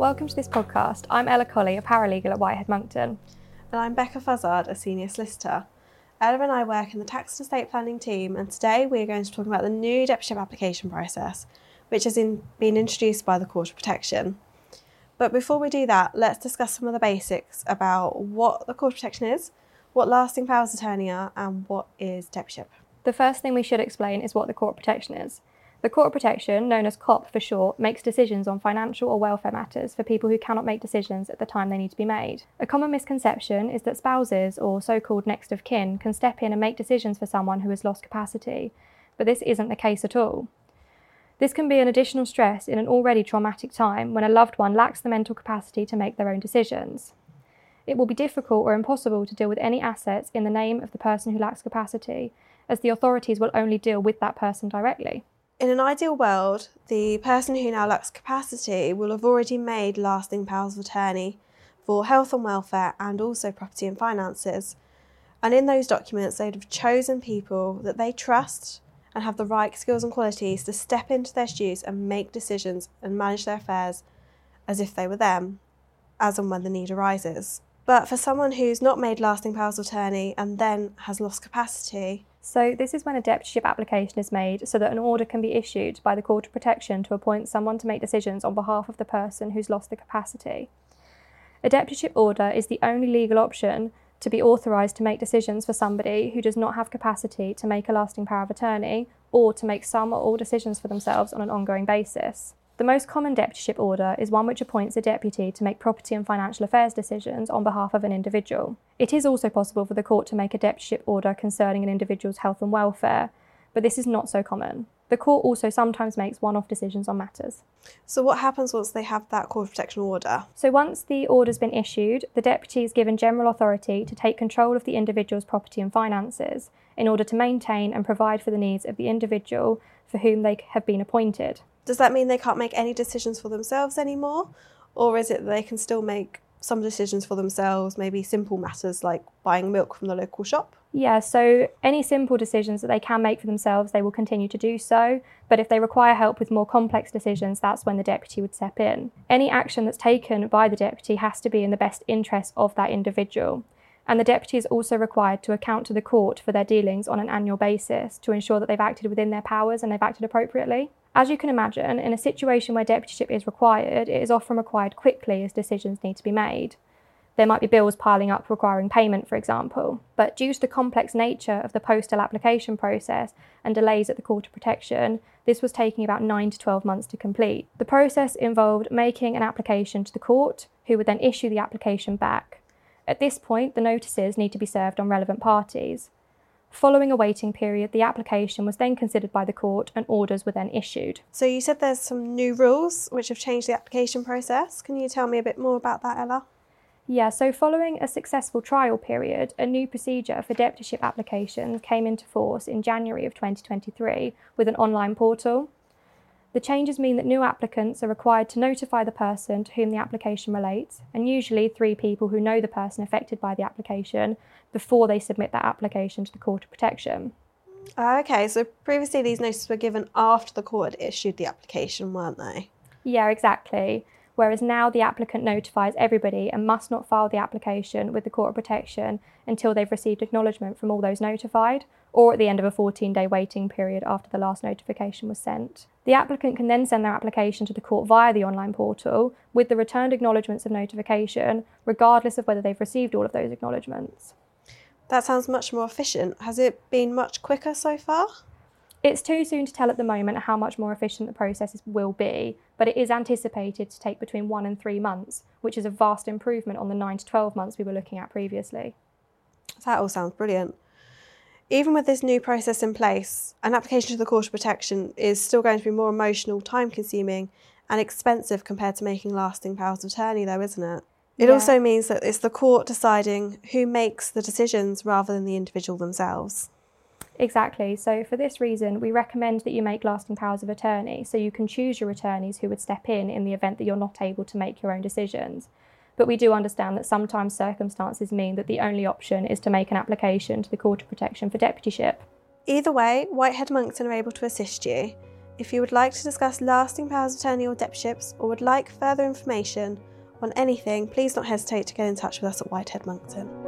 Welcome to this podcast. I'm Ella Collie, a paralegal at Whitehead Monckton. And I'm Bekka Fuszard, a senior solicitor. Ella and I work in the tax and estate planning team, and today we are going to talk about the new deputyship application process, which has in, been introduced by the Court of Protection. But before we do that, let's discuss some of the basics about what the Court of Protection is, what lasting powers of attorney are, and what is deputyship. The first thing we should explain is what the Court of Protection is. The Court of Protection, known as COP for short, makes decisions on financial or welfare matters for people who cannot make decisions at the time they need to be made. A common misconception is that spouses or so called next of kin can step in and make decisions for someone who has lost capacity, but this isn't the case at all. This can be an additional stress in an already traumatic time when a loved one lacks the mental capacity to make their own decisions. It will be difficult or impossible to deal with any assets in the name of the person who lacks capacity, as the authorities will only deal with that person directly. In an ideal world, the person who now lacks capacity will have already made lasting powers of attorney for health and welfare and also property and finances. And in those documents, they'd have chosen people that they trust and have the right skills and qualities to step into their shoes and make decisions and manage their affairs as if they were them, as and when the need arises. But for someone who's not made lasting powers of attorney and then has lost capacity, so, this is when a deputyship application is made so that an order can be issued by the Court of Protection to appoint someone to make decisions on behalf of the person who's lost the capacity. A deputyship order is the only legal option to be authorised to make decisions for somebody who does not have capacity to make a lasting power of attorney or to make some or all decisions for themselves on an ongoing basis. The most common deputyship order is one which appoints a deputy to make property and financial affairs decisions on behalf of an individual. It is also possible for the court to make a deputyship order concerning an individual's health and welfare, but this is not so common. The court also sometimes makes one off decisions on matters. So, what happens once they have that court of protection order? So, once the order's been issued, the deputy is given general authority to take control of the individual's property and finances in order to maintain and provide for the needs of the individual for whom they have been appointed. Does that mean they can't make any decisions for themselves anymore? Or is it that they can still make some decisions for themselves, maybe simple matters like buying milk from the local shop? Yeah, so any simple decisions that they can make for themselves, they will continue to do so. But if they require help with more complex decisions, that's when the deputy would step in. Any action that's taken by the deputy has to be in the best interest of that individual. And the deputy is also required to account to the court for their dealings on an annual basis to ensure that they've acted within their powers and they've acted appropriately. As you can imagine, in a situation where deputyship is required, it is often required quickly as decisions need to be made. There might be bills piling up requiring payment, for example, but due to the complex nature of the postal application process and delays at the Court of Protection, this was taking about 9 to 12 months to complete. The process involved making an application to the court, who would then issue the application back. At this point, the notices need to be served on relevant parties. Following a waiting period, the application was then considered by the court and orders were then issued. So, you said there's some new rules which have changed the application process. Can you tell me a bit more about that, Ella? Yeah, so following a successful trial period, a new procedure for deputyship applications came into force in January of 2023 with an online portal. The changes mean that new applicants are required to notify the person to whom the application relates, and usually three people who know the person affected by the application, before they submit that application to the Court of Protection. Ah, okay, so previously these notices were given after the court issued the application, weren't they? Yeah, exactly. Whereas now the applicant notifies everybody and must not file the application with the Court of Protection until they've received acknowledgement from all those notified, or at the end of a 14 day waiting period after the last notification was sent. The applicant can then send their application to the court via the online portal with the returned acknowledgements of notification, regardless of whether they've received all of those acknowledgements. That sounds much more efficient. Has it been much quicker so far? It's too soon to tell at the moment how much more efficient the process will be, but it is anticipated to take between one and three months, which is a vast improvement on the nine to 12 months we were looking at previously. That all sounds brilliant. Even with this new process in place, an application to the Court of Protection is still going to be more emotional, time consuming, and expensive compared to making lasting powers of attorney, though, isn't it? It yeah. also means that it's the court deciding who makes the decisions rather than the individual themselves. Exactly. So, for this reason, we recommend that you make lasting powers of attorney so you can choose your attorneys who would step in in the event that you're not able to make your own decisions. But we do understand that sometimes circumstances mean that the only option is to make an application to the Court of Protection for deputyship. Either way, Whitehead Monckton are able to assist you. If you would like to discuss lasting powers of attorney or deputyships or would like further information on anything, please don't hesitate to get in touch with us at Whitehead Monckton.